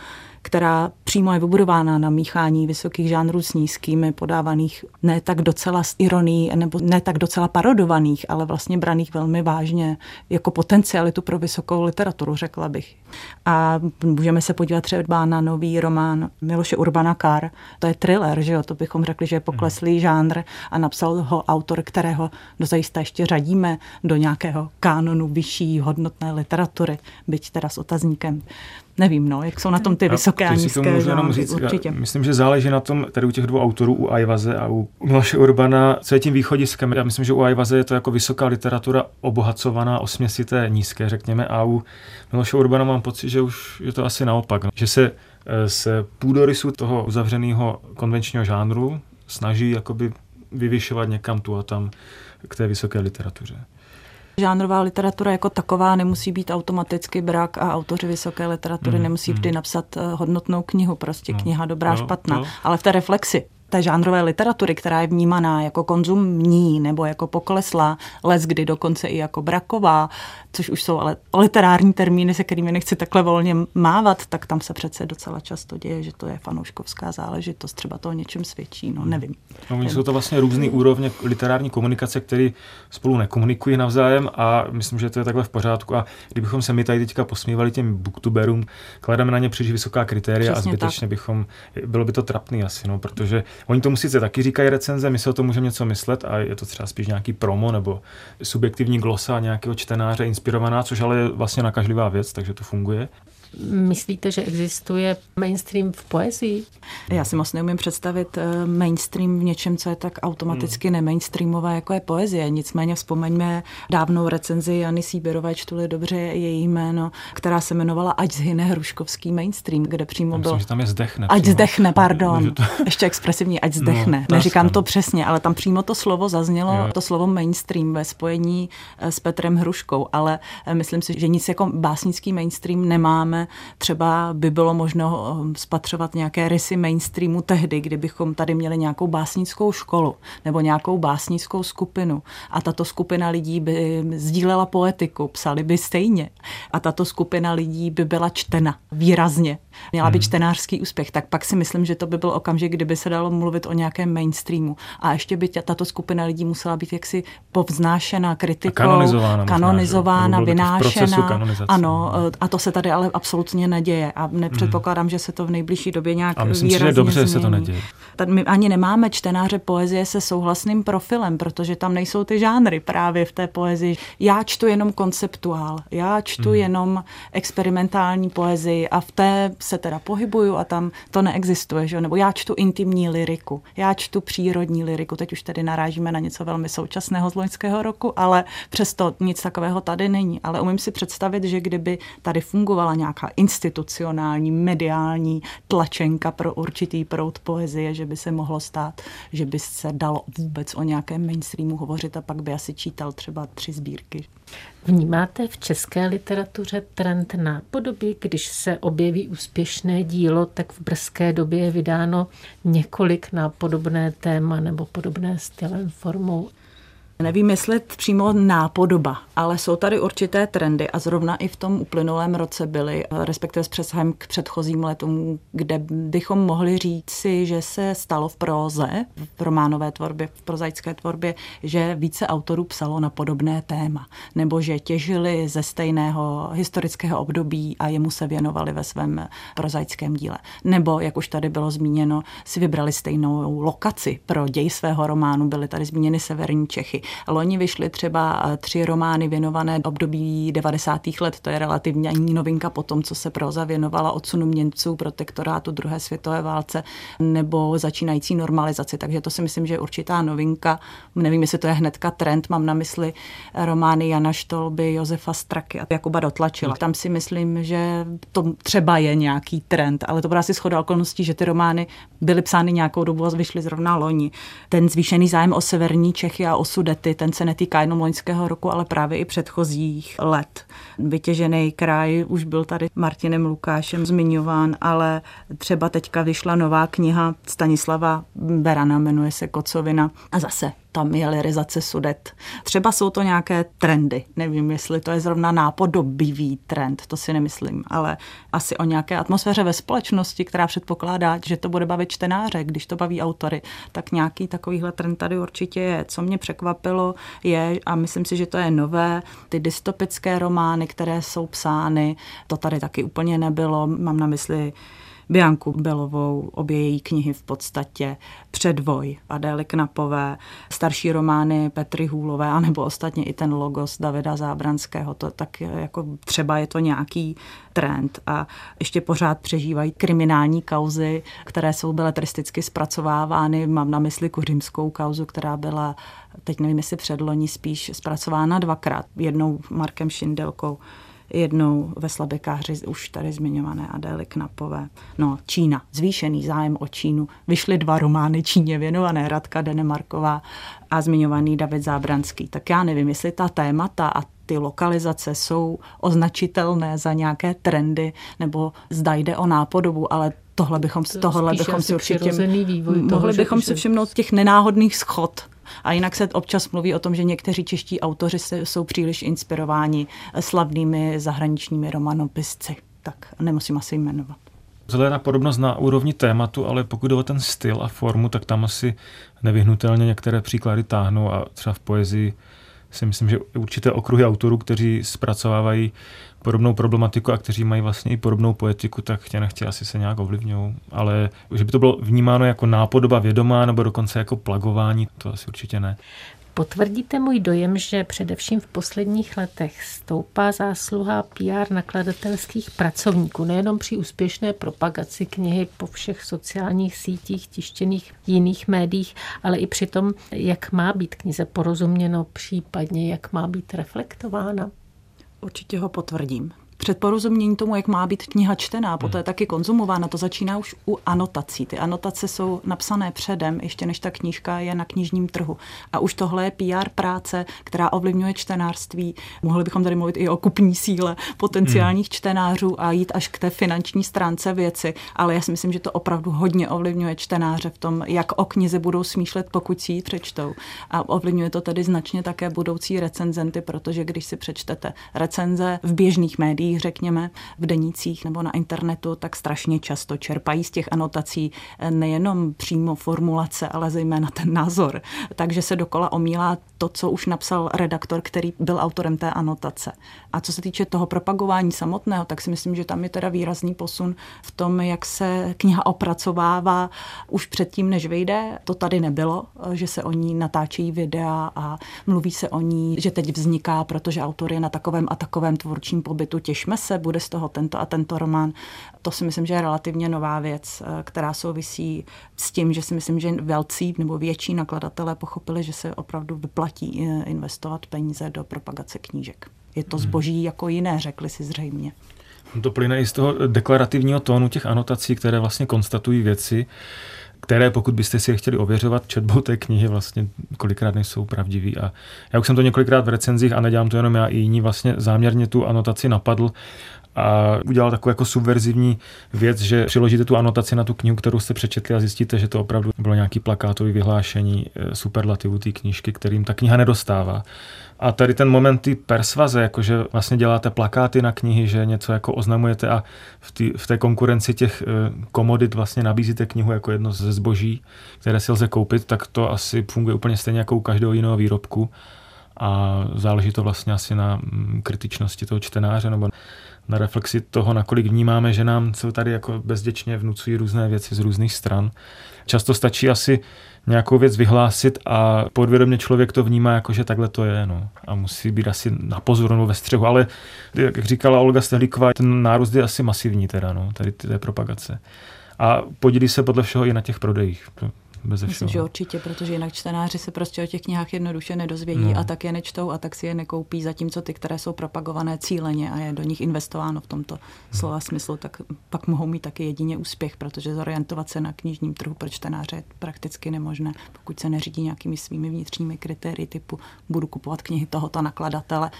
která přímo je vybudována na míchání vysokých žánrů s nízkými, podávaných ne tak docela s ironií, nebo ne tak docela parodovaných, ale vlastně braných velmi vážně jako potencialitu pro vysokou literaturu, řekla bych. A můžeme se podívat třeba na nový román Miloše Urbana Kar. To je thriller, že jo? To bychom řekli, že je pokleslý hmm. žánr a napsal ho autor, kterého dozajista ještě řadíme do nějakého kánonu vyšší hodnotné literatury, byť teda s otazníkem nevím, no, jak jsou na tom ty vysoké a nízké to můžu jenom říct, určitě. Myslím, že záleží na tom, tady u těch dvou autorů, u Ajvaze a u Miloše Urbana, co je tím východiskem. Já myslím, že u Ajvaze je to jako vysoká literatura obohacovaná o směsité nízké, řekněme, a u Miloše Urbana mám pocit, že už je to asi naopak. No. Že se z eh, půdorysu toho uzavřeného konvenčního žánru snaží jakoby vyvyšovat někam tu a tam k té vysoké literatuře. Žánrová literatura jako taková nemusí být automaticky brak a autoři vysoké literatury mm, nemusí vždy mm. napsat eh, hodnotnou knihu, prostě no, kniha dobrá, no, špatná, no. ale v té reflexi té žánrové literatury, která je vnímaná jako konzumní nebo jako pokleslá, les kdy dokonce i jako braková, což už jsou ale literární termíny, se kterými nechci takhle volně mávat, tak tam se přece docela často děje, že to je fanouškovská záležitost, třeba to o něčem svědčí, no nevím. No, jsou to vlastně různé úrovně literární komunikace, které spolu nekomunikují navzájem a myslím, že to je takhle v pořádku. A kdybychom se my tady teďka posmívali těm booktuberům, klademe na ně příliš vysoká kritéria Přesně a zbytečně tak. bychom, bylo by to trapný asi, no, protože oni tomu sice taky říkají recenze, my se o tom můžeme něco myslet a je to třeba spíš nějaký promo nebo subjektivní glosa nějakého čtenáře inspirovaná, což ale je vlastně nakažlivá věc, takže to funguje. Myslíte, že existuje mainstream v poezii? Já si moc neumím představit eh, mainstream v něčem, co je tak automaticky hmm. nemainstreamové, jako je poezie. Nicméně vzpomeňme dávnou recenzi Jany Síberové, čtuli dobře její jméno, která se jmenovala Ať zhyne hruškovský mainstream, kde přímo byl... že tam je zdechne. Ať přímo. zdechne, pardon. To... Ještě expresivní, ať no, zdechne. No, Neříkám to přesně, ale tam přímo to slovo zaznělo, jo. to slovo mainstream ve spojení eh, s Petrem Hruškou, ale eh, myslím si, že nic jako básnický mainstream nemáme třeba by bylo možno um, spatřovat nějaké rysy mainstreamu tehdy, kdybychom tady měli nějakou básnickou školu nebo nějakou básnickou skupinu a tato skupina lidí by sdílela poetiku, psali by stejně a tato skupina lidí by byla čtena výrazně měla být hmm. čtenářský úspěch, tak pak si myslím, že to by byl okamžik, kdyby se dalo mluvit o nějakém mainstreamu. A ještě by tato skupina lidí musela být jaksi povznášena kritikou, a kanonizována, kanonizována možná, vynášena. Ano, eh, a to se tady ale absolutně neděje. A nepředpokládám, že se to v nejbližší době nějak A myslím si, že dobře změní. se to neděje. Tady my ani nemáme čtenáře poezie se souhlasným profilem, protože tam nejsou ty žánry právě v té poezii. Já čtu jenom konceptuál, já čtu hmm. jenom experimentální poezii a v té se teda pohybuju a tam to neexistuje, že? nebo já čtu intimní liriku, já čtu přírodní liriku, teď už tedy narážíme na něco velmi současného z loňského roku, ale přesto nic takového tady není. Ale umím si představit, že kdyby tady fungovala nějaká institucionální, mediální tlačenka pro určitý proud poezie, že by se mohlo stát, že by se dalo vůbec o nějakém mainstreamu hovořit a pak by asi čítal třeba tři sbírky. Vnímáte v české literatuře trend na podoby, když se objeví úspěšné dílo, tak v brzké době je vydáno několik na podobné téma nebo podobné stylem, formou? Nevím, jestli přímo nápodoba, ale jsou tady určité trendy a zrovna i v tom uplynulém roce byly, respektive s přesahem k předchozím letům, kde bychom mohli říct si, že se stalo v próze, v románové tvorbě, v prozaické tvorbě, že více autorů psalo na podobné téma, nebo že těžili ze stejného historického období a jemu se věnovali ve svém prozaickém díle. Nebo, jak už tady bylo zmíněno, si vybrali stejnou lokaci pro děj svého románu, byly tady zmíněny severní Čechy Loni vyšly třeba eh, tři romány věnované období 90. let, to je relativně ani novinka po tom, co se proza věnovala odsunu Němců, protektorátu druhé světové válce nebo začínající normalizaci. Takže to si myslím, že je určitá novinka. Nevím, jestli to je hnedka trend, mám na mysli romány Jana Štolby, Josefa Straky a Jakuba Dotlačila. Tam si myslím, že to třeba je nějaký trend, ale to byla asi schoda okolností, že ty romány byly psány nějakou dobu a vyšly zrovna loni. Ten zvýšený zájem o severní Čechy a o Sudety, ten se netýká jenom loňského roku, ale právě i předchozích let. Vytěžený kraj už byl tady Martinem Lukášem zmiňován, ale třeba teďka vyšla nová kniha Stanislava Berana, jmenuje se Kocovina. A zase tam je lirizace sudet. Třeba jsou to nějaké trendy. Nevím, jestli to je zrovna nápodobivý trend, to si nemyslím, ale asi o nějaké atmosféře ve společnosti, která předpokládá, že to bude bavit čtenáře, když to baví autory, tak nějaký takovýhle trend tady určitě je. Co mě překvapilo je, a myslím si, že to je nové, ty dystopické romány, které jsou psány, to tady taky úplně nebylo. Mám na mysli Bianku Belovou, obě její knihy v podstatě, Předvoj Adély Knapové, starší romány Petry Hůlové, anebo ostatně i ten logos Davida Zábranského, to tak jako třeba je to nějaký trend a ještě pořád přežívají kriminální kauzy, které jsou beletristicky zpracovávány. Mám na mysli kuřimskou kauzu, která byla, teď nevím, jestli předloni spíš zpracována dvakrát. Jednou Markem Šindelkou jednou ve slabekáři už tady zmiňované Adély Knapové. No, Čína, zvýšený zájem o Čínu. Vyšly dva romány Číně věnované, Radka Denemarková a zmiňovaný David Zábranský. Tak já nevím, jestli ta témata a ty lokalizace jsou označitelné za nějaké trendy, nebo zda jde o nápodobu, ale tohle bychom, to tohle bychom si určitě... Vývoj mohli bychom si všimnout těch nenáhodných schod. A jinak se občas mluví o tom, že někteří čeští autoři jsou příliš inspirováni slavnými zahraničními romanopisci. Tak nemusím asi jmenovat. Vzhledem podobnost na úrovni tématu, ale pokud jde o ten styl a formu, tak tam asi nevyhnutelně některé příklady táhnou a třeba v poezii si myslím, že určité okruhy autorů, kteří zpracovávají podobnou problematiku a kteří mají vlastně i podobnou poetiku, tak chtě nechtě asi se nějak ovlivňují. Ale že by to bylo vnímáno jako nápodoba vědomá nebo dokonce jako plagování, to asi určitě ne. Potvrdíte můj dojem, že především v posledních letech stoupá zásluha PR nakladatelských pracovníků, nejenom při úspěšné propagaci knihy po všech sociálních sítích, tištěných jiných médiích, ale i při tom, jak má být knize porozuměno, případně jak má být reflektována? Určitě ho potvrdím před porozuměním tomu, jak má být kniha čtená, poté hmm. taky konzumována, to začíná už u anotací. Ty anotace jsou napsané předem, ještě než ta knížka je na knižním trhu. A už tohle je PR práce, která ovlivňuje čtenářství. Mohli bychom tady mluvit i o kupní síle potenciálních hmm. čtenářů a jít až k té finanční stránce věci, ale já si myslím, že to opravdu hodně ovlivňuje čtenáře v tom, jak o knize budou smýšlet, pokud si ji přečtou. A ovlivňuje to tedy značně také budoucí recenzenty, protože když si přečtete recenze v běžných médiích, médiích, řekněme, v denících nebo na internetu, tak strašně často čerpají z těch anotací eh, nejenom přímo formulace, ale zejména ten názor. Takže se dokola omílá to, co už napsal redaktor, který byl autorem té anotace. A co se týče toho propagování samotného, tak si myslím, že tam je teda výrazný posun v tom, jak se kniha opracovává už předtím, než vyjde. To tady nebylo, eh, že se o ní natáčejí videa a mluví se o ní, že teď vzniká, protože autor je na takovém a takovém tvůrčím pobytu těšme se, bude z toho tento a tento román. To si myslím, že je relativně nová věc, eh, která souvisí s tím, že si myslím, že velcí nebo větší nakladatelé pochopili, že se opravdu vyplatí eh, investovat peníze do propagace knížek. Je to hmm. zboží jako jiné, řekli si zřejmě. To plyne i z toho deklarativního tónu těch anotací, které vlastně konstatují věci, které pokud byste si je chtěli ověřovat četbou té knihy, vlastně kolikrát nejsou pravdivý. A já už jsem to několikrát v recenzích a nedělám to jenom já, i jiní vlastně záměrně tu anotaci napadl a udělal takovou jako subverzivní věc, že přiložíte tu anotaci na tu knihu, kterou jste přečetli a zjistíte, že to opravdu bylo nějaký plakátový vyhlášení eh, superlativu té knížky, kterým ta kniha nedostává. A tady ten moment ty persvaze, jakože vlastně děláte plakáty na knihy, že něco jako oznamujete a v, tý, v té konkurenci těch eh, komodit vlastně nabízíte knihu jako jedno ze zboží, které si lze koupit, tak to asi funguje úplně stejně jako u každého jiného výrobku a záleží to vlastně asi na mm, kritičnosti toho čtenáře nebo na reflexi toho, nakolik vnímáme, že nám se tady jako bezděčně vnucují různé věci z různých stran. Často stačí asi nějakou věc vyhlásit a podvědomě člověk to vnímá jako, že takhle to je. No. A musí být asi na pozor nebo ve střehu. Ale jak říkala Olga Stehlíková, ten nárůst je asi masivní teda, no, tady té propagace. A podílí se podle všeho i na těch prodejích. Bez Myslím, že určitě, protože jinak čtenáři se prostě o těch knihách jednoduše nedozvědí no. a tak je nečtou a tak si je nekoupí, zatímco ty, které jsou propagované cíleně a je do nich investováno v tomto no. slova smyslu, tak pak mohou mít taky jedině úspěch, protože zorientovat se na knižním trhu pro čtenáře je prakticky nemožné, pokud se neřídí nějakými svými vnitřními kritérii typu budu kupovat knihy tohoto nakladatele,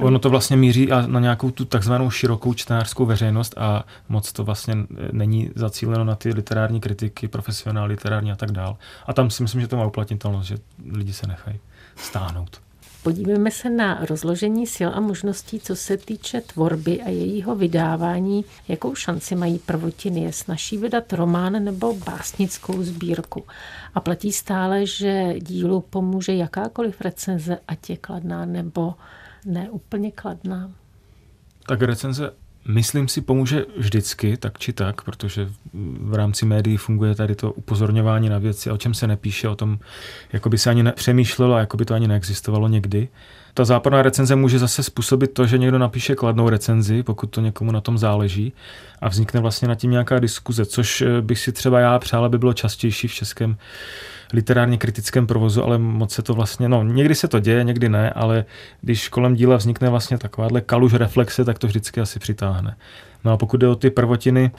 Ono to vlastně míří na nějakou tu takzvanou širokou čtenářskou veřejnost a moc to vlastně není zacíleno na ty literární kritiky, profesionál, literární a tak dál. A tam si myslím, že to má uplatnitelnost, že lidi se nechají stáhnout. Podívejme se na rozložení sil a možností, co se týče tvorby a jejího vydávání. Jakou šanci mají prvotiny? Je snaží vydat román nebo básnickou sbírku? A platí stále, že dílu pomůže jakákoliv recenze, ať je kladná nebo neúplně kladná. Tak recenze myslím si pomůže vždycky, tak či tak, protože v rámci médií funguje tady to upozorňování na věci, o čem se nepíše, o tom, jako by se ani nepřemýšlelo, jako by to ani neexistovalo někdy. Ta západná recenze může zase způsobit to, že někdo napíše kladnou recenzi, pokud to někomu na tom záleží a vznikne vlastně nad tím nějaká diskuze, což bych si třeba já přál, aby bylo častější v českém literárně kritickém provozu, ale moc se to vlastně, no někdy se to děje, někdy ne, ale když kolem díla vznikne vlastně takováhle kaluž reflexe, tak to vždycky asi přitáhne. No a pokud jde o ty prvotiny,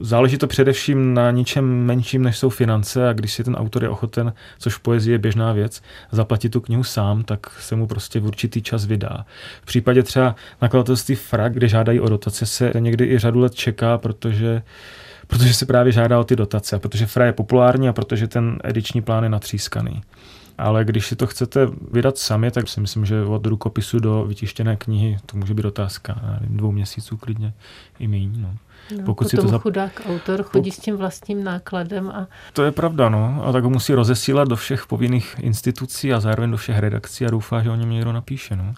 Záleží to především na ničem menším, než jsou finance a když si ten autor je ochoten, což v poezii je běžná věc, zaplatit tu knihu sám, tak se mu prostě v určitý čas vydá. V případě třeba nakladatelství FRAG, kde žádají o dotace, se někdy i řadu let čeká, protože protože se právě žádá o ty dotace, protože FRA je populární a protože ten ediční plán je natřískaný. Ale když si to chcete vydat sami, tak si myslím, že od rukopisu do vytištěné knihy to může být otázka nevím, dvou měsíců klidně i méně. No. No, Pokud si to zap... chudák autor chodí s tím vlastním nákladem. A... To je pravda, no. A tak ho musí rozesílat do všech povinných institucí a zároveň do všech redakcí a doufá, že o něm někdo napíše. No.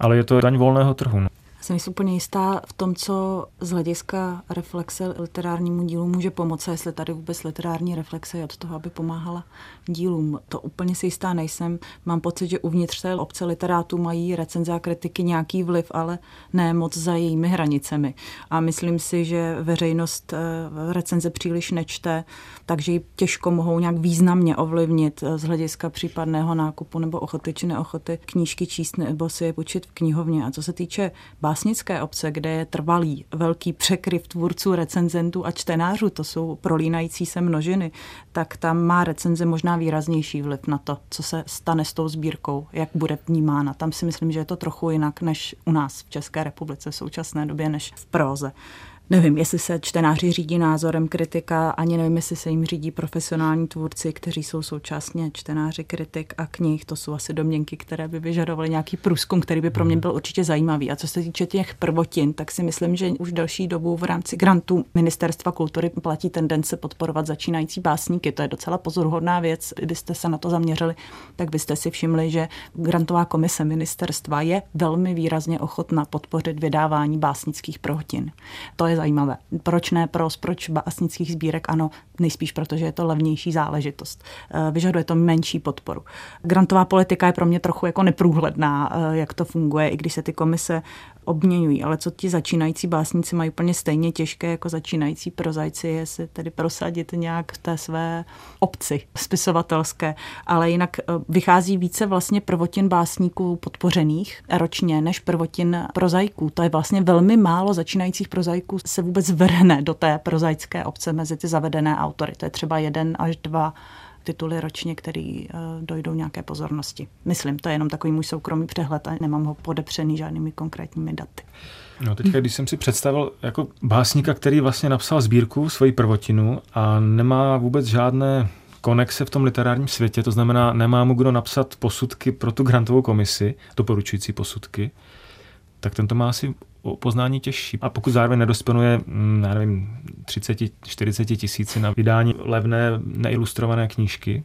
Ale je to daň volného trhu. No se nejsem úplně jistá v tom, co z hlediska reflexe literárnímu dílu může pomoci, jestli tady vůbec literární reflexe je od toho, aby pomáhala dílům. To úplně si jistá nejsem. Mám pocit, že uvnitř té obce literátů mají recenze a kritiky nějaký vliv, ale ne moc za jejími hranicemi. A myslím si, že veřejnost eh, recenze příliš nečte, takže ji těžko mohou nějak významně ovlivnit eh, z hlediska případného nákupu nebo ochoty či neochoty knížky číst nebo si je počít v knihovně. A co se týče básnické obce, kde je trvalý velký překryv tvůrců, recenzentů a čtenářů, to jsou prolínající se množiny, tak tam má recenze možná výraznější vliv na to, co se stane s tou sbírkou, jak bude vnímána. Tam si myslím, že je to trochu jinak než u nás v České republice v současné době, než v próze. Nevím, jestli se čtenáři řídí názorem kritika, ani nevím, jestli se jim řídí profesionální tvůrci, kteří jsou současně čtenáři kritik a knih. To jsou asi domněnky, které by vyžadovaly nějaký průzkum, který by pro mě byl určitě zajímavý. A co se týče těch prvotin, tak si myslím, že už další dobu v rámci grantů Ministerstva kultury platí tendence podporovat začínající básníky. To je docela pozoruhodná věc. Kdybyste se na to zaměřili, tak byste si všimli, že grantová komise ministerstva je velmi výrazně ochotna podpořit vydávání básnických prvotin. To je zajímavé. Proč ne pros, proč básnických sbírek? Ano, nejspíš protože je to levnější záležitost. Eh, vyžaduje to menší podporu. Grantová politika je pro mě trochu jako neprůhledná, eh, jak to funguje, i když se ty komise obměňují, ale co ti začínající básníci mají úplně stejně těžké jako začínající prozajci, je si tedy prosadit nějak v té své obci spisovatelské, ale jinak eh, vychází více vlastně prvotin básníků podpořených ročně než prvotin prozajků. To je vlastně velmi málo začínajících prozajků se vůbec vrhne do té prozaické obce mezi ty zavedené autory. To je třeba jeden až dva tituly ročně, který uh, dojdou nějaké pozornosti. Myslím, to je jenom takový můj soukromý přehled a nemám ho podepřený žádnými konkrétními daty. No teďka, když jsem si představil jako básníka, který vlastně napsal sbírku, svoji prvotinu a nemá vůbec žádné konexe v tom literárním světě, to znamená, nemá mu kdo napsat posudky pro tu grantovou komisi, doporučující posudky, tak ten to má asi poznání těžší. A pokud zároveň nedosponuje, mm, já nevím, 30-40 tisíci na vydání levné neilustrované knížky,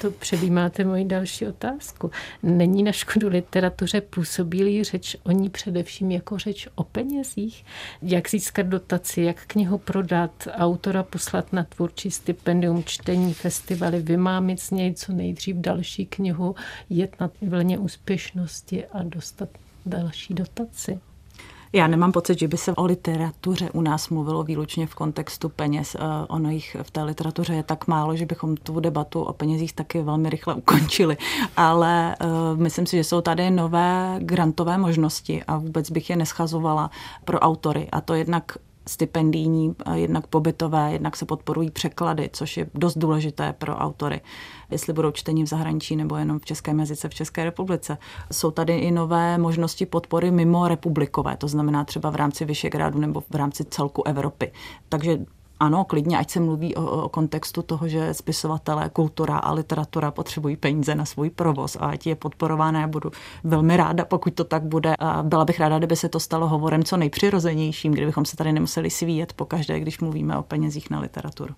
to předjímáte moji další otázku. Není na škodu literatuře působílý řeč o ní především jako řeč o penězích? Jak získat dotaci, jak knihu prodat, autora poslat na tvůrčí stipendium, čtení, festivaly, vymámit z něj co nejdřív další knihu, jet na vlně úspěšnosti a dostat další dotaci? Já nemám pocit, že by se o literatuře u nás mluvilo výlučně v kontextu peněz. Eh, ono jich v té literatuře je tak málo, že bychom tu debatu o penězích taky velmi rychle ukončili. Ale uh, myslím si, že jsou tady nové grantové možnosti a vůbec bych je neschazovala pro autory. A to jednak stipendijní, jednak pobytové, jednak se podporují překlady, což je dost důležité pro autory, jestli budou čtení v zahraničí nebo jenom v českém jazyce v České republice. Jsou tady i nové možnosti podpory mimo republikové, to znamená třeba v rámci Vyšegrádu nebo v rámci celku Evropy. Takže ano, klidně, ať se mluví o, o kontextu toho, že spisovatelé, kultura a literatura potřebují peníze na svůj provoz a ať je podporována. Já budu velmi ráda, pokud to tak bude. A byla bych ráda, kdyby se to stalo hovorem co nejpřirozenějším, kdybychom se tady nemuseli svíjet pokaždé, když mluvíme o penězích na literaturu.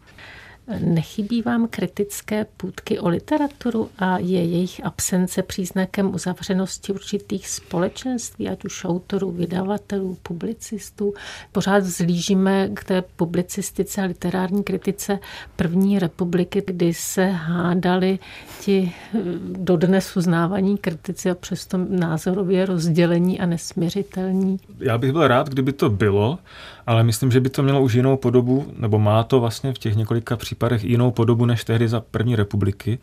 Nechybí vám kritické půdky o literaturu a je jejich absence příznakem uzavřenosti určitých společenství, ať už autorů, vydavatelů, publicistů? Pořád zlížíme k té publicistice a literární kritice první republiky, kdy se hádali ti eh, dodnes uznávaní kritici a přesto názorově rozdělení a nesměřitelní. Já bych byl rád, kdyby to bylo, ale myslím, že by to mělo už jinou podobu, nebo má to vlastně v těch několika případech jinou podobu než tehdy za první republiky.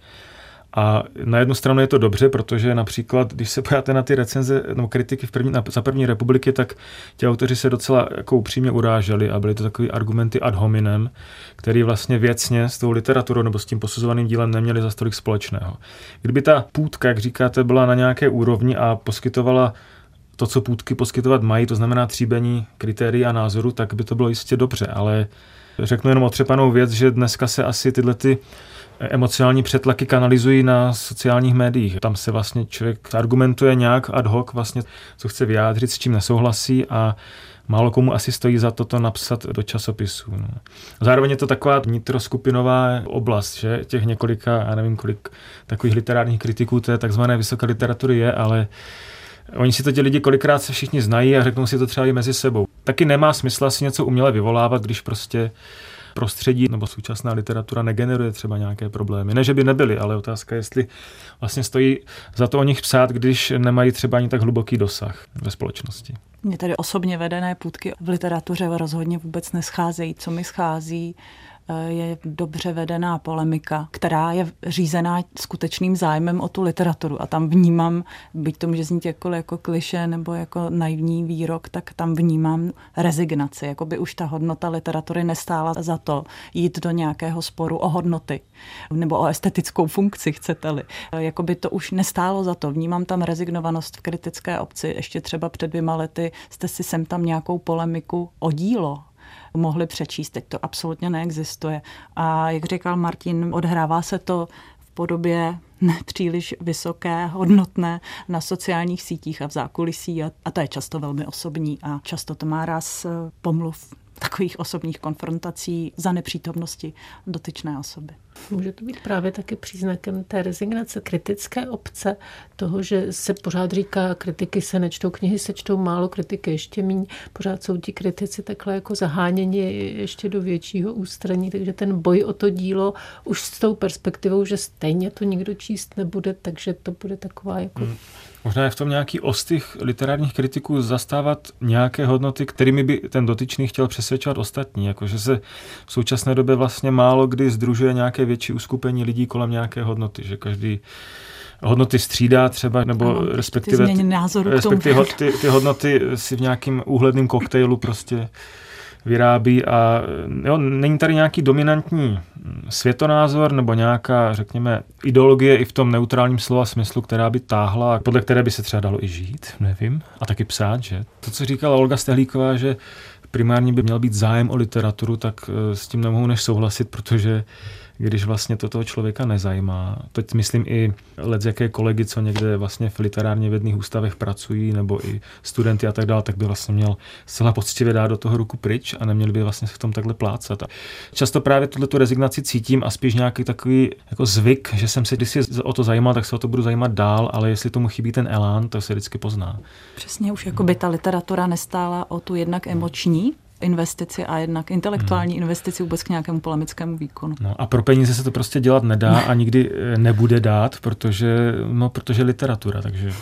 A na jednu stranu je to dobře, protože například, když se pojáte na ty recenze nebo kritiky v první, na, za první republiky, tak ti autoři se docela jako upřímně uráželi a byly to takové argumenty ad hominem, který vlastně věcně s tou literaturou nebo s tím posuzovaným dílem neměli za stolik společného. Kdyby ta půdka, jak říkáte, byla na nějaké úrovni a poskytovala to, co půdky poskytovat mají, to znamená tříbení kritérií a názoru, tak by to bylo jistě dobře, ale Řeknu jenom otřepanou věc, že dneska se asi tyhle ty emocionální přetlaky kanalizují na sociálních médiích. Tam se vlastně člověk argumentuje nějak ad hoc, vlastně, co chce vyjádřit, s čím nesouhlasí a málo komu asi stojí za to to napsat do časopisu. No. Zároveň je to taková nitroskupinová oblast, že těch několika, já nevím kolik takových literárních kritiků té takzvané vysoké literatury je, ale Oni si to ti lidi kolikrát se všichni znají a řeknou si to třeba i mezi sebou. Taky nemá smysl si něco uměle vyvolávat, když prostě prostředí nebo současná literatura negeneruje třeba nějaké problémy. Ne, že by nebyly, ale otázka je, jestli vlastně stojí za to o nich psát, když nemají třeba ani tak hluboký dosah ve společnosti. Mě tady osobně vedené půdky v literatuře rozhodně vůbec nescházejí. Co mi schází, je dobře vedená polemika, která je řízená skutečným zájmem o tu literaturu. A tam vnímám, byť to může znít jako, jako kliše nebo jako naivní výrok, tak tam vnímám rezignaci. Jako by už ta hodnota literatury nestála za to jít do nějakého sporu o hodnoty nebo o estetickou funkci, chcete-li. Jako by to už nestálo za to. Vnímám tam rezignovanost v kritické obci. Ještě třeba před dvěma lety jste si sem tam nějakou polemiku o dílo mohli přečíst. Teď to absolutně neexistuje. A jak říkal Martin, odhrává se to v podobě nepříliš vysoké, hodnotné na sociálních sítích a v zákulisí a, a to je často velmi osobní a často to má ráz eh, pomluv takových osobních konfrontací za nepřítomnosti dotyčné osoby. Může to být právě taky příznakem té rezignace kritické obce, toho, že se pořád říká, kritiky se nečtou, knihy se čtou málo, kritiky ještě míň, pořád jsou ti kritici takhle jako zaháněni ještě do většího ústraní, takže ten boj o to dílo už s tou perspektivou, že stejně to nikdo číst nebude, takže to bude taková jako hmm Možná je v tom nějaký ostych literárních kritiků zastávat nějaké hodnoty, kterými by ten dotyčný chtěl přesvědčovat ostatní. Jakože se v současné době vlastně málo kdy združuje nějaké větší uskupení lidí kolem nějaké hodnoty, že každý hodnoty střídá třeba, nebo ano, respektive, ty, názoru respektive ty, ty hodnoty si v nějakým úhledným koktejlu prostě vyrábí a jo, není tady nějaký dominantní světonázor nebo nějaká, řekněme, ideologie i v tom neutrálním slova smyslu, která by táhla, podle které by se třeba dalo i žít, nevím, a taky psát, že? To, co říkala Olga Stehlíková, že primárně by měl být zájem o literaturu, tak eh, s tím nemohu než souhlasit, protože když vlastně to toho člověka nezajímá. Teď myslím i let jaké kolegy, co někde vlastně v literárně vědných ústavech pracují, nebo i studenty a tak dále, tak by vlastně měl zcela poctivě dát do toho ruku pryč a neměli by vlastně v tom takhle plácat. často právě tuhle tu rezignaci cítím a spíš nějaký takový jako zvyk, že jsem se kdysi o to zajímal, tak se o to budu zajímat dál, ale jestli tomu chybí ten elán, to se vždycky pozná. Přesně, už jako by ta literatura nestála o tu jednak emoční investici a jednak intelektuální hmm. investici vůbec k nějakému polemickému výkonu. No a pro peníze se to prostě dělat nedá a nikdy eh, nebude dát, protože, no, protože literatura, takže...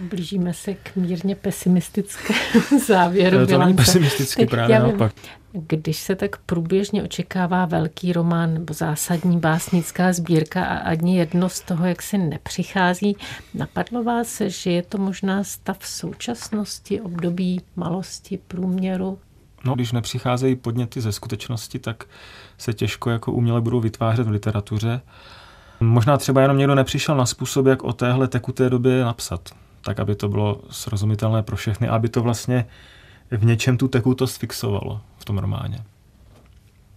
Blížíme se k mírně pesimistickému závěru. To není pesimisticky, právě naopak. Když se tak průběžně očekává velký román nebo zásadní básnická sbírka a ani jedno z toho, jak si nepřichází, napadlo vás, že je to možná stav současnosti, období malosti, průměru? No, když nepřicházejí podněty ze skutečnosti, tak se těžko jako uměle budou vytvářet v literatuře. Možná třeba jenom někdo nepřišel na způsob, jak o téhle tekuté době napsat, tak aby to bylo srozumitelné pro všechny, aby to vlastně v něčem tu tekutost fixovalo v tom románě.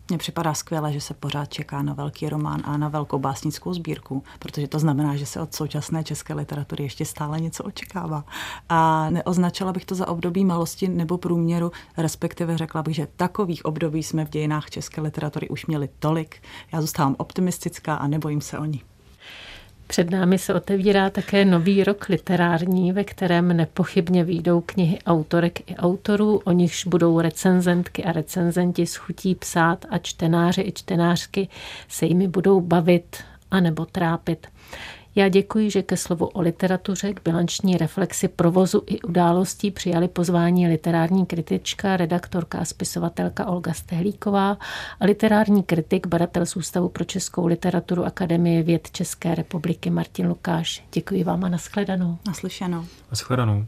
Mně připadá skvěle, že se pořád čeká na velký román a na velkou básnickou sbírku, protože to znamená, že se od současné české literatury ještě stále něco očekává. A neoznačila bych to za období malosti nebo průměru, respektive řekla bych, že takových období jsme v dějinách české literatury už měli tolik. Já zůstávám optimistická a nebojím se o ní. Před námi se otevírá také nový rok literární, ve kterém nepochybně výjdou knihy autorek i autorů, o nichž budou recenzentky a recenzenti s chutí psát a čtenáři i čtenářky se jimi budou bavit anebo trápit. Já děkuji, že ke slovu o literatuře, k bilanční reflexi provozu i událostí přijali pozvání literární kritička, redaktorka a spisovatelka Olga Stehlíková a literární kritik, badatel z Ústavu pro českou literaturu Akademie věd České republiky Martin Lukáš. Děkuji vám a nashledanou. Naslyšenou. Nashledanou.